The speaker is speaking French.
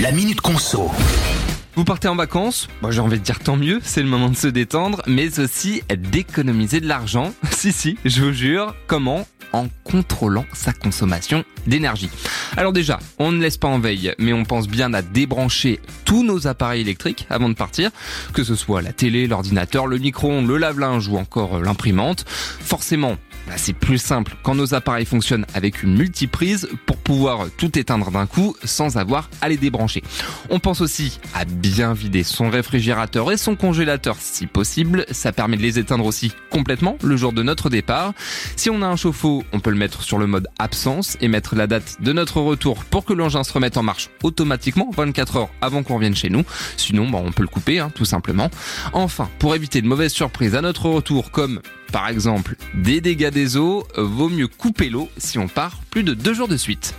La Minute Conso. Vous partez en vacances? Moi j'ai envie de dire tant mieux, c'est le moment de se détendre, mais aussi d'économiser de l'argent. si si, je vous jure, comment? En contrôlant sa consommation d'énergie. Alors déjà, on ne laisse pas en veille, mais on pense bien à débrancher tous nos appareils électriques avant de partir, que ce soit la télé, l'ordinateur, le micro-ondes, le lave-linge ou encore l'imprimante. Forcément, bah, c'est plus simple quand nos appareils fonctionnent avec une multiprise pour pouvoir tout éteindre d'un coup sans avoir à les débrancher. On pense aussi à bien vider son réfrigérateur et son congélateur si possible. Ça permet de les éteindre aussi complètement le jour de notre départ. Si on a un chauffe-eau, on peut le mettre sur le mode absence et mettre la date de notre pour que l'engin se remette en marche automatiquement 24 heures avant qu'on revienne chez nous. Sinon, bah, on peut le couper hein, tout simplement. Enfin, pour éviter de mauvaises surprises à notre retour comme par exemple des dégâts des eaux, vaut mieux couper l'eau si on part plus de deux jours de suite.